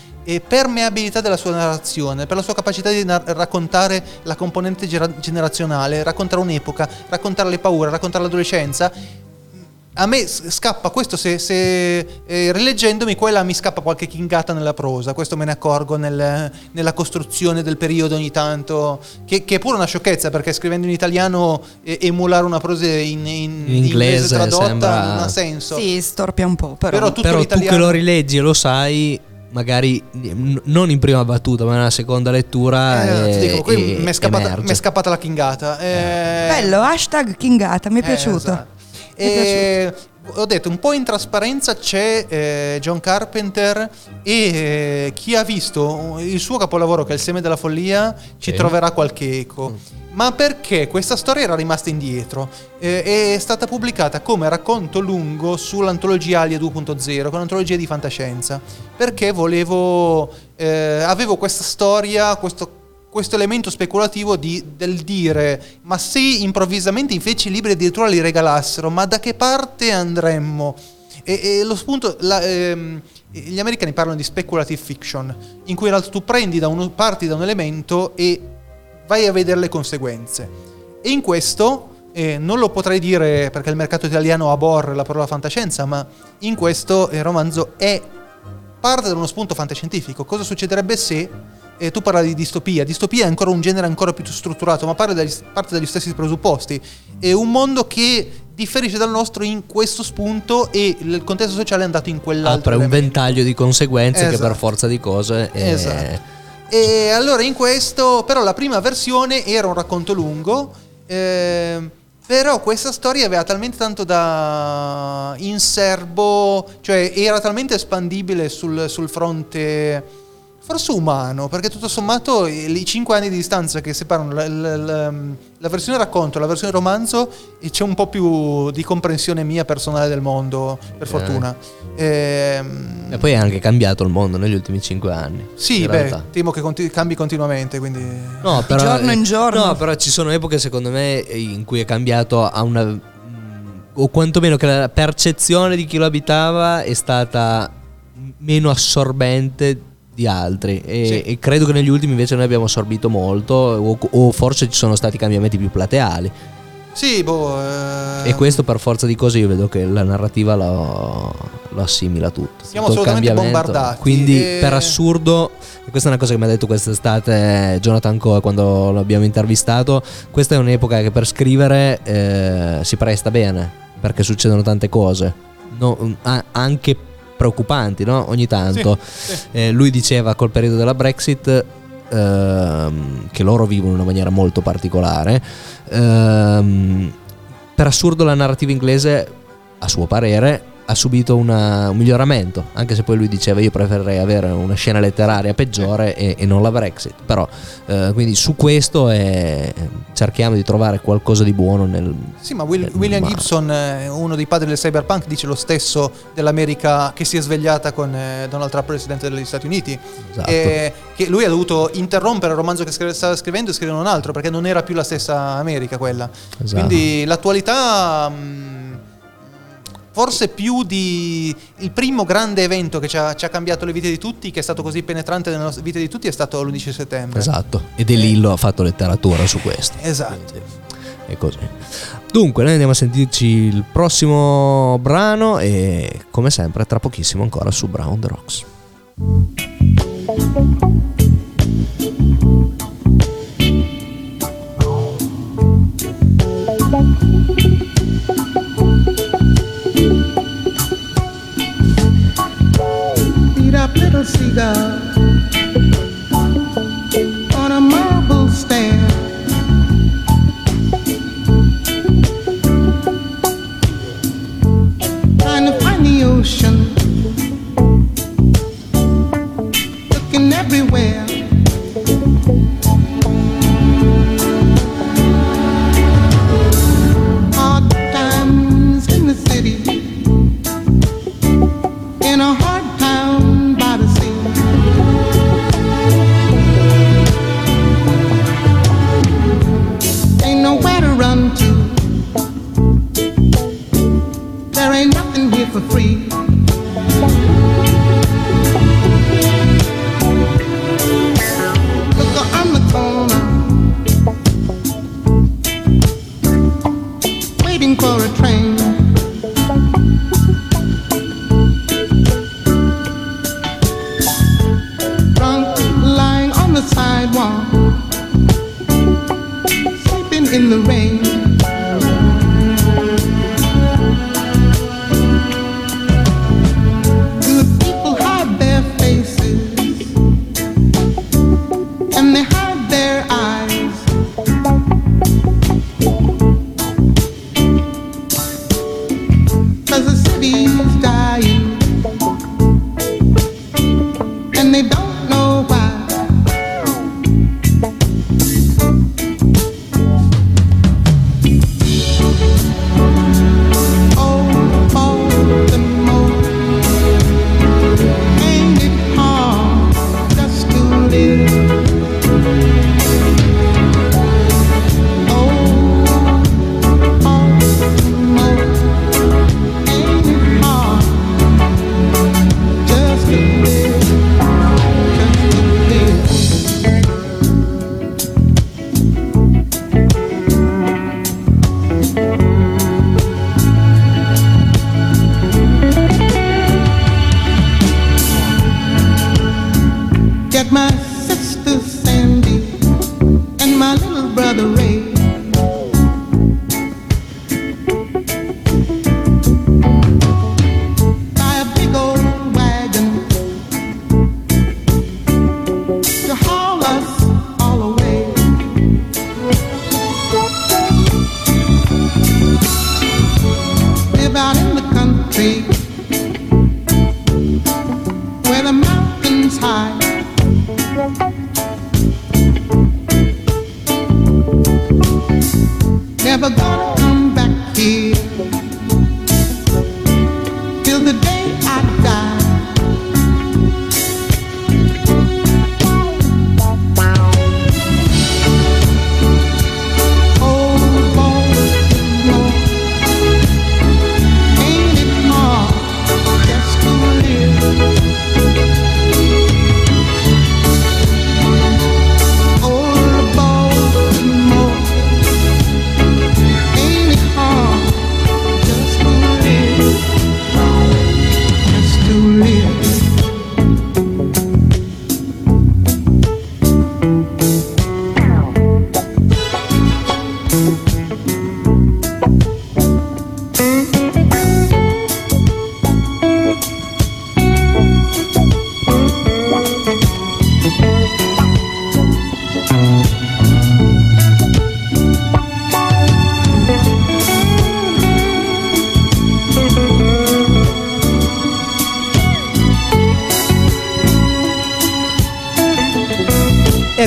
permeabilità della sua narrazione, per la sua capacità di nar- raccontare la componente gera- generazionale, raccontare un'epoca, raccontare le paure, raccontare l'adolescenza, a me scappa questo se, se, eh, rileggendomi qua e là mi scappa qualche kingata nella prosa questo me ne accorgo nel- nella costruzione del periodo ogni tanto che, che è pure una sciocchezza perché scrivendo in italiano eh, emulare una prosa in, in- In inglese tradotta sembra- non ha senso Sì, storpia un po', però. Però tutto Però tu che lo rileggi e lo sai, magari non in prima battuta, ma nella seconda lettura. Eh, e- ti dico, qui mi è scappata, la kingata eh, Bello, hashtag Kingata, mi è Eh, piaciuto. esatto. E ho detto un po' in trasparenza c'è eh, John Carpenter e eh, chi ha visto il suo capolavoro che è Il seme della follia ci Sì. troverà qualche eco. Ma perché questa storia era rimasta indietro? Eh, è stata pubblicata come racconto lungo sull'antologia Alia 2.0, che è un'antologia di fantascienza. Perché volevo. eh, avevo questa storia, questo questo elemento speculativo di- del dire ma se improvvisamente invece i libri addirittura li regalassero ma da che parte andremmo? E, e lo spunto la- ehm, gli americani parlano di speculative fiction in cui in realtà tu prendi da un, parti da un elemento e vai a vedere le conseguenze. E in questo eh, non lo potrei dire perché il mercato italiano aborre la parola fantascienza ma in questo il romanzo è parte da uno spunto fantascientifico. Cosa succederebbe se E tu parlavi di distopia. Distopia è ancora un genere ancora più strutturato, ma parte dagli, parte dagli stessi presupposti. È un mondo che differisce dal nostro in questo spunto e il contesto sociale è andato in quell'altro. Apre un elemento. ventaglio di conseguenze che per Esatto. forza di cose è- Esatto. E allora in questo, però la prima versione era un racconto lungo, ehm, però questa storia aveva talmente tanto da in serbo, cioè era talmente espandibile sul, sul fronte forse umano, perché tutto sommato i i cinque anni di distanza che separano la, la- la- la versione racconto e la versione romanzo e c'è un po' più di comprensione mia personale del mondo, per fortuna. Ehm, E poi è anche cambiato il mondo negli ultimi cinque anni. sì, beh, realtà. temo che conti- cambi continuamente, quindi... No, però, giorno in giorno. No, però ci sono epoche secondo me in cui è cambiato a una o quantomeno che la percezione di chi lo abitava è stata meno assorbente di altri. E, Sì. e credo che negli ultimi invece noi abbiamo assorbito molto o, o forse ci sono stati cambiamenti più plateali. Sì, boh... eh, e questo per forza di cose io vedo che la narrativa lo, lo assimila tutto. Siamo tutto assolutamente bombardati. Quindi e- per assurdo e questa è una cosa che mi ha detto quest'estate Jonathan Coe quando l'abbiamo intervistato questa è un'epoca che per scrivere eh, si presta bene perché succedono tante cose. No, a- anche preoccupanti no? ogni tanto Sì, sì. Eh, lui diceva col periodo della Brexit ehm, che loro vivono in una maniera molto particolare ehm, per assurdo la narrativa inglese a suo parere ha subito una- un miglioramento anche se poi lui diceva io preferirei avere una scena letteraria peggiore e, e non la Brexit però eh, quindi su questo eh, cerchiamo di trovare qualcosa di buono nel Sì, ma Will- nel William male. Gibson, eh, uno dei padri del cyberpunk, dice lo stesso dell'America che si è svegliata con eh, Donald Trump presidente degli Stati Uniti. Esatto. E che lui ha dovuto interrompere il romanzo che scrive- stava scrivendo e scrivere un altro perché non era più la stessa America quella. Esatto. Quindi l'attualità... mh, Forse più di il primo grande evento che ci ha, ci ha cambiato le vite di tutti, che è stato così penetrante nelle nostre vite di tutti, è stato l'11 settembre. esatto e De Lillo ha fatto letteratura su questo Esatto. è così. Dunque, noi andiamo a sentirci il prossimo brano e come sempre tra pochissimo ancora su Brown the Rocks. Beat down.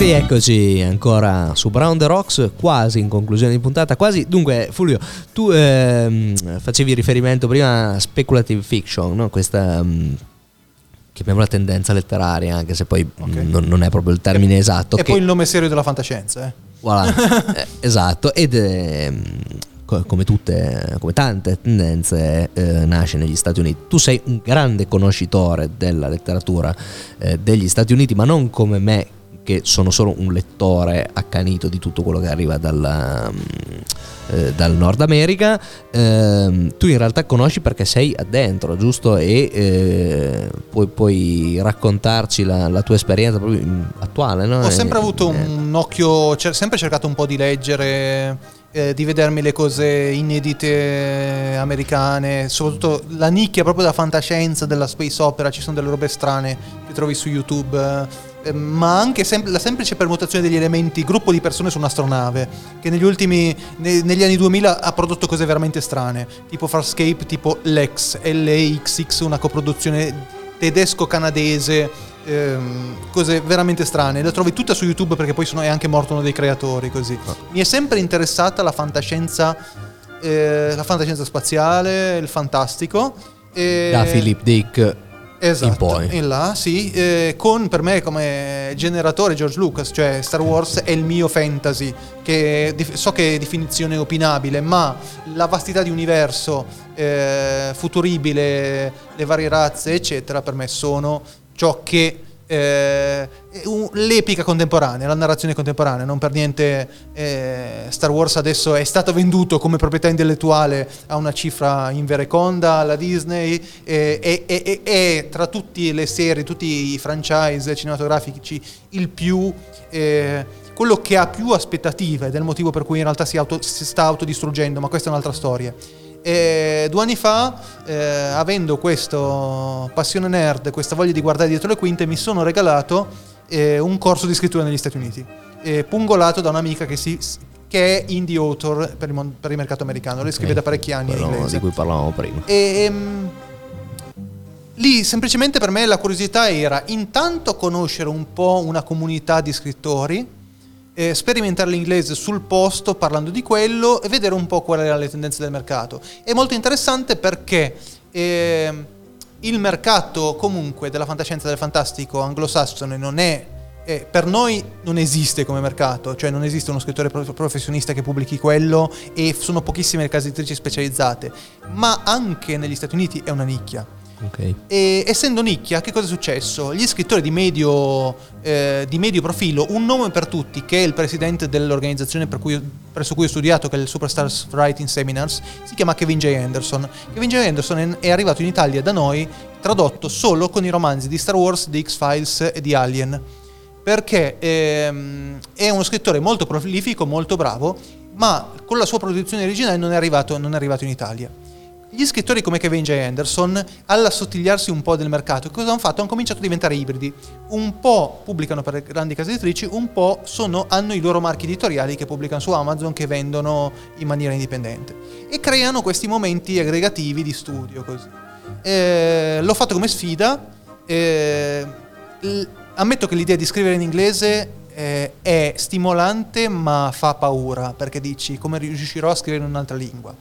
E rieccoci ancora su Brown the Rocks, quasi in conclusione di puntata, quasi. Dunque, Fulvio, tu ehm, facevi riferimento prima a speculative fiction, no? questa mm, chiamiamola tendenza letteraria, anche se poi mm, non, non è proprio il termine esatto. E che- poi il nome serio della fantascienza. Eh. Voilà, <laughs> eh, esatto, ed ehm, co- come tutte, come tante tendenze, eh, nasce negli Stati Uniti. Tu sei un grande conoscitore della letteratura eh, degli Stati Uniti, ma non come me, che sono solo un lettore accanito di tutto quello che arriva dalla, mm, eh, dal Nord America. Ehm, tu in realtà conosci perché sei addentro, giusto? E eh, puoi, puoi raccontarci la, la tua esperienza proprio mm, attuale, no? Ho sempre Eh, avuto eh, un occhio, ho sempre cercato un po' di leggere, eh, di vedermi le cose inedite americane, soprattutto la nicchia proprio della fantascienza, della space opera, ci sono delle robe strane che trovi su YouTube. Eh, ma anche sem- la semplice permutazione degli elementi, gruppo di persone su un'astronave, che negli ultimi, ne- negli anni 2000 ha prodotto cose veramente strane, tipo Farscape, tipo Lex, LXX, una coproduzione tedesco-canadese, ehm, cose veramente strane. Le trovi tutte su YouTube perché poi sono, è anche morto uno dei creatori. Così. Mi è sempre interessata la fantascienza, eh, la fantascienza spaziale, il fantastico. e- da Philip Dick Esatto, in poi. in là, sì, eh, con per me come generatore George Lucas, cioè Star Wars è il mio fantasy, che so che è definizione opinabile, ma la vastità di universo eh, futuribile, le varie razze, eccetera, per me sono ciò che eh, l'epica contemporanea, la narrazione contemporanea, non per niente eh, Star Wars adesso è stato venduto come proprietà intellettuale a una cifra invereconda alla Disney e e- e- è tra tutte le serie, tutti i franchise cinematografici il più... eh, quello che ha più aspettative il motivo per cui in realtà si, auto- si sta autodistruggendo, ma questa è un'altra storia. E due anni fa, eh, avendo questa passione nerd, questa voglia di guardare dietro le quinte, mi sono regalato eh, un corso di scrittura negli Stati Uniti, eh, pungolato da un'amica che, si, che è indie author per il, mon- per il mercato americano. Lei scrive Ok, da parecchi anni in quello inglese. di cui parlavamo prima. E, ehm, lì semplicemente per me la curiosità era intanto conoscere un po' una comunità di scrittori, eh, sperimentare l'inglese sul posto parlando di quello e vedere un po' quali erano le tendenze del mercato. È molto interessante perché ehm, il mercato comunque della fantascienza del fantastico anglosassone non è eh, per noi non esiste come mercato, cioè non esiste uno scrittore pro- professionista che pubblichi quello e sono pochissime le case editrici specializzate, ma anche negli Stati Uniti è una nicchia. Ok. E essendo nicchia, che cosa è successo? Gli scrittori di medio, eh, di medio profilo, un nome per tutti, che è il presidente dell'organizzazione per cui- presso cui ho studiato, che è il Superstars Writing Seminars, si chiama Kevin J. Anderson. Kevin J. Anderson è arrivato in Italia da noi tradotto solo con i romanzi di Star Wars, di X-Files e di Alien. Perché ehm, è uno scrittore molto prolifico, molto bravo, ma con la sua produzione originale non è arrivato, non è arrivato in Italia. Gli scrittori come Kevin J. Anderson, all'assottigliarsi un po' del mercato, cosa hanno fatto? Hanno cominciato a diventare ibridi. Un po' pubblicano per grandi case editrici, un po' sono- hanno i loro marchi editoriali che pubblicano su Amazon, che vendono in maniera indipendente. E creano questi momenti aggregativi di studio così. Eh, l'ho fatto come sfida. eh, ammetto che l'idea di scrivere in inglese eh, è stimolante ma fa paura perché dici come riuscirò a scrivere in un'altra lingua.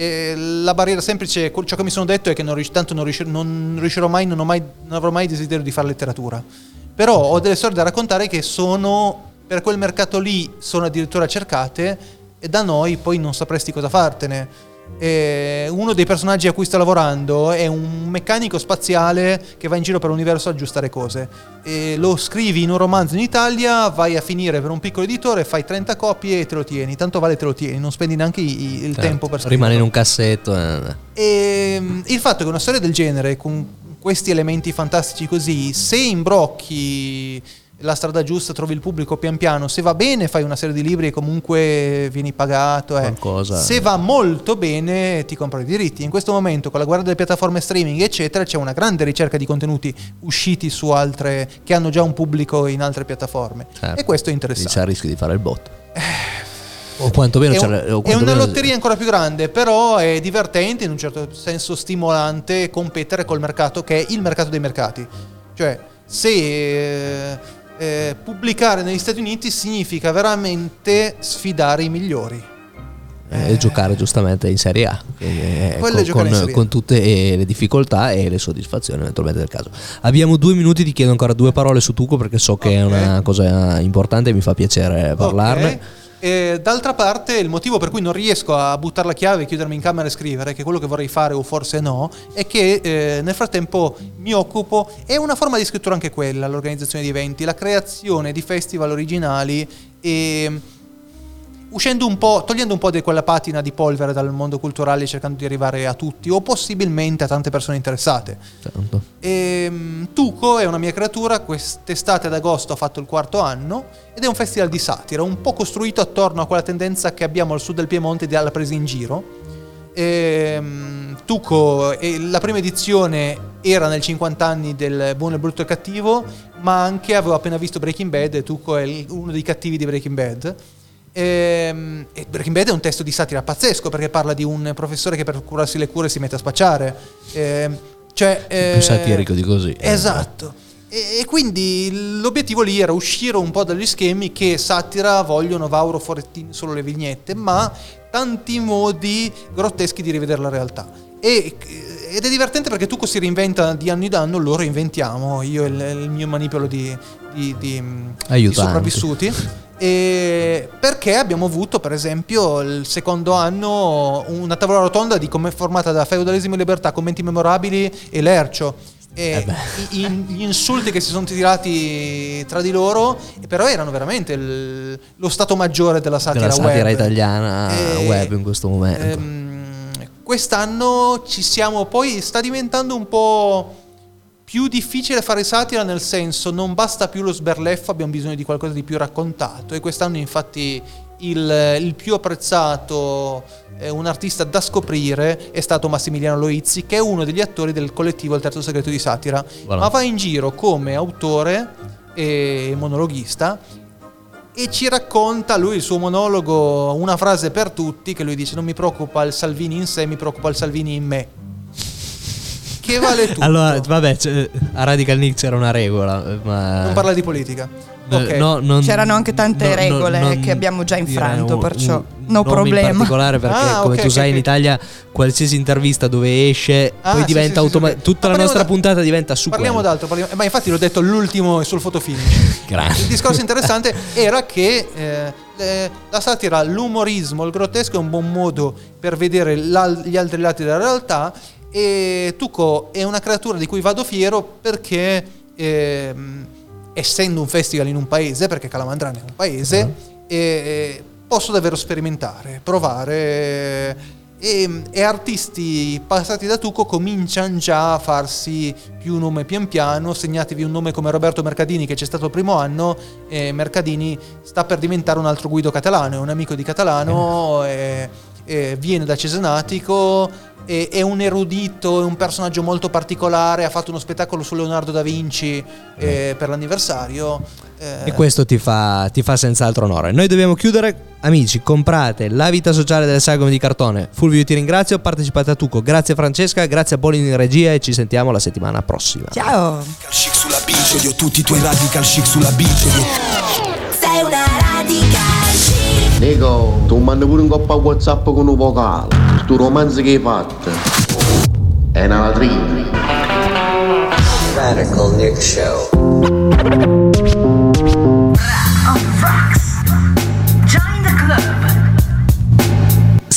E la barriera semplice, ciò che mi sono detto è che non rius- tanto non, riuscir- non riuscirò mai non, mai, non avrò mai desiderio di fare letteratura. Però ho delle storie da raccontare che sono, per quel mercato lì, sono addirittura cercate e da noi poi non sapresti cosa fartene. E uno dei personaggi a cui sto lavorando è un meccanico spaziale che va in giro per l'universo a aggiustare cose. E lo scrivi in un romanzo in Italia, vai a finire per un piccolo editore, fai 30 copie e te lo tieni. Tanto vale te lo tieni, non spendi neanche i- il Certo, tempo per scriverlo. Rimane in un cassetto. eh. E mm, il fatto che una storia del genere, con questi elementi fantastici così, se imbrocchi la strada giusta, trovi il pubblico pian piano, se va bene fai una serie di libri e comunque vieni pagato. eh. Se va molto bene ti compro i diritti. In questo momento con la guardia delle piattaforme streaming eccetera c'è una grande ricerca di contenuti usciti su altre, che hanno già un pubblico in altre piattaforme. Certo. E questo è interessante. c'è il rischio di fare il botto. O quantomeno È, un- la- o è una quantomeno- lotteria ancora più grande, però è divertente, in un certo senso stimolante competere col mercato che è il mercato dei mercati. Cioè, se eh, eh, pubblicare negli Stati Uniti significa veramente sfidare i migliori. E giocare giustamente in Serie A, eh, con, con- Serie con tutte eh, le difficoltà e le soddisfazioni eventualmente del caso. Abbiamo due minuti, ti chiedo ancora due parole su Tuco perché so che è una cosa importante e mi fa piacere parlarne. Ok. E d'altra parte, il motivo per cui non riesco a buttare la chiave, chiudermi in camera e scrivere, che è quello che vorrei fare o forse no, è che eh, nel frattempo mi occupo, è una forma di scrittura anche quella, l'organizzazione di eventi, la creazione di festival originali e uscendo un po', togliendo un po' di quella patina di polvere dal mondo culturale, cercando di arrivare a tutti o possibilmente a tante persone interessate. Tanto. Ehm, Tuco è una mia creatura, quest'estate ad agosto ha fatto il quarto anno ed è un festival di satira, un po' costruito attorno a quella tendenza che abbiamo al sud del Piemonte di alla presa in giro. Ehm, Tuco, eh, la prima edizione era nel 50 anni del Buono, il Brutto e il Cattivo, ma anche avevo appena visto Breaking Bad e Tuco è uno dei cattivi di Breaking Bad. Ehm, E, Breaking Bad è un testo di satira pazzesco perché parla di un professore che per curarsi le cure si mette a spacciare. Ehm, cioè, Più eh, satirico di così. Esatto. E, e quindi l'obiettivo lì era uscire un po' dagli schemi che satira vogliono Vauro Forettini solo le vignette, ma tanti modi grotteschi di rivedere la realtà. E, ed è divertente perché Tuco si reinventa di anno in anno, lo reinventiamo, io e il, il mio manipolo di, di- di- di sopravvissuti. E perché abbiamo avuto, per esempio, il secondo anno una tavola rotonda di come formata da feudalesimo e libertà, commenti memorabili e lercio. E i- i- gli insulti che si sono tirati tra di loro, però erano veramente il- lo stato maggiore della satira, Della satira web. italiana E- web in questo momento. Ehm, quest'anno ci siamo poi sta diventando un po' più difficile fare satira nel senso non basta più lo sberleffo abbiamo bisogno di qualcosa di più raccontato e quest'anno infatti il, il più apprezzato eh, un artista da scoprire è stato Massimiliano Loizzi che è uno degli attori del collettivo Il Terzo Segreto di Satira Voilà. ma va in giro come autore e monologhista e ci racconta lui il suo monologo, una frase per tutti, che lui dice non mi preoccupa il Salvini in sé, mi preoccupa il Salvini in me. Che vale tutto. Allora, vabbè, a Radical Nick c'era una regola, eh, ma... non parla di politica. Eh, Ok. no, non- C'erano anche tante no, regole non che abbiamo già infranto, un- perciò un no nome in problema. particolare perché Ah, come ok, tu ok, sai in. Italia qualsiasi intervista dove esce Ah, poi sì, diventa sì, automaticamente sì. tutta Ma la nostra da- puntata diventa su Parliamo d'altro, parliamo- ma infatti l'ho detto l'ultimo sul foto finish. <laughs> Grande. Il discorso interessante era che eh, le- la satira, l'umorismo, il grottesco è un buon modo per vedere gli altri lati della realtà e Tuco è una creatura di cui vado fiero perché ehm, essendo un festival in un paese, perché Calamandrana è un paese, eh, posso davvero sperimentare, provare e, e artisti passati da Tuco cominciano già a farsi più nome pian piano. Segnatevi un nome come Roberto Mercadini, che c'è stato il primo anno. E Mercadini sta per diventare un altro Guido Catalano, è un amico di Catalano, e- e viene da Cesenatico. E- È un erudito, è un personaggio molto particolare. Ha fatto uno spettacolo su Leonardo da Vinci eh, per l'anniversario. eh, E questo ti fa, ti fa senz'altro onore. Noi dobbiamo chiudere. Amici, comprate la vita sociale delle sagome di cartone. Fulvio, io ti ringrazio. Partecipate a Tuco. Grazie Francesca, grazie a Bolin in regia e ci sentiamo la settimana prossima. Ciao. Chic sulla bici, odio tutti i tuoi radical chic sulla bici, Nico, tu mandi pure un coppa WhatsApp con un vocale. Tu romanzo che hai fatto. È una latrina. Radical Nick Show.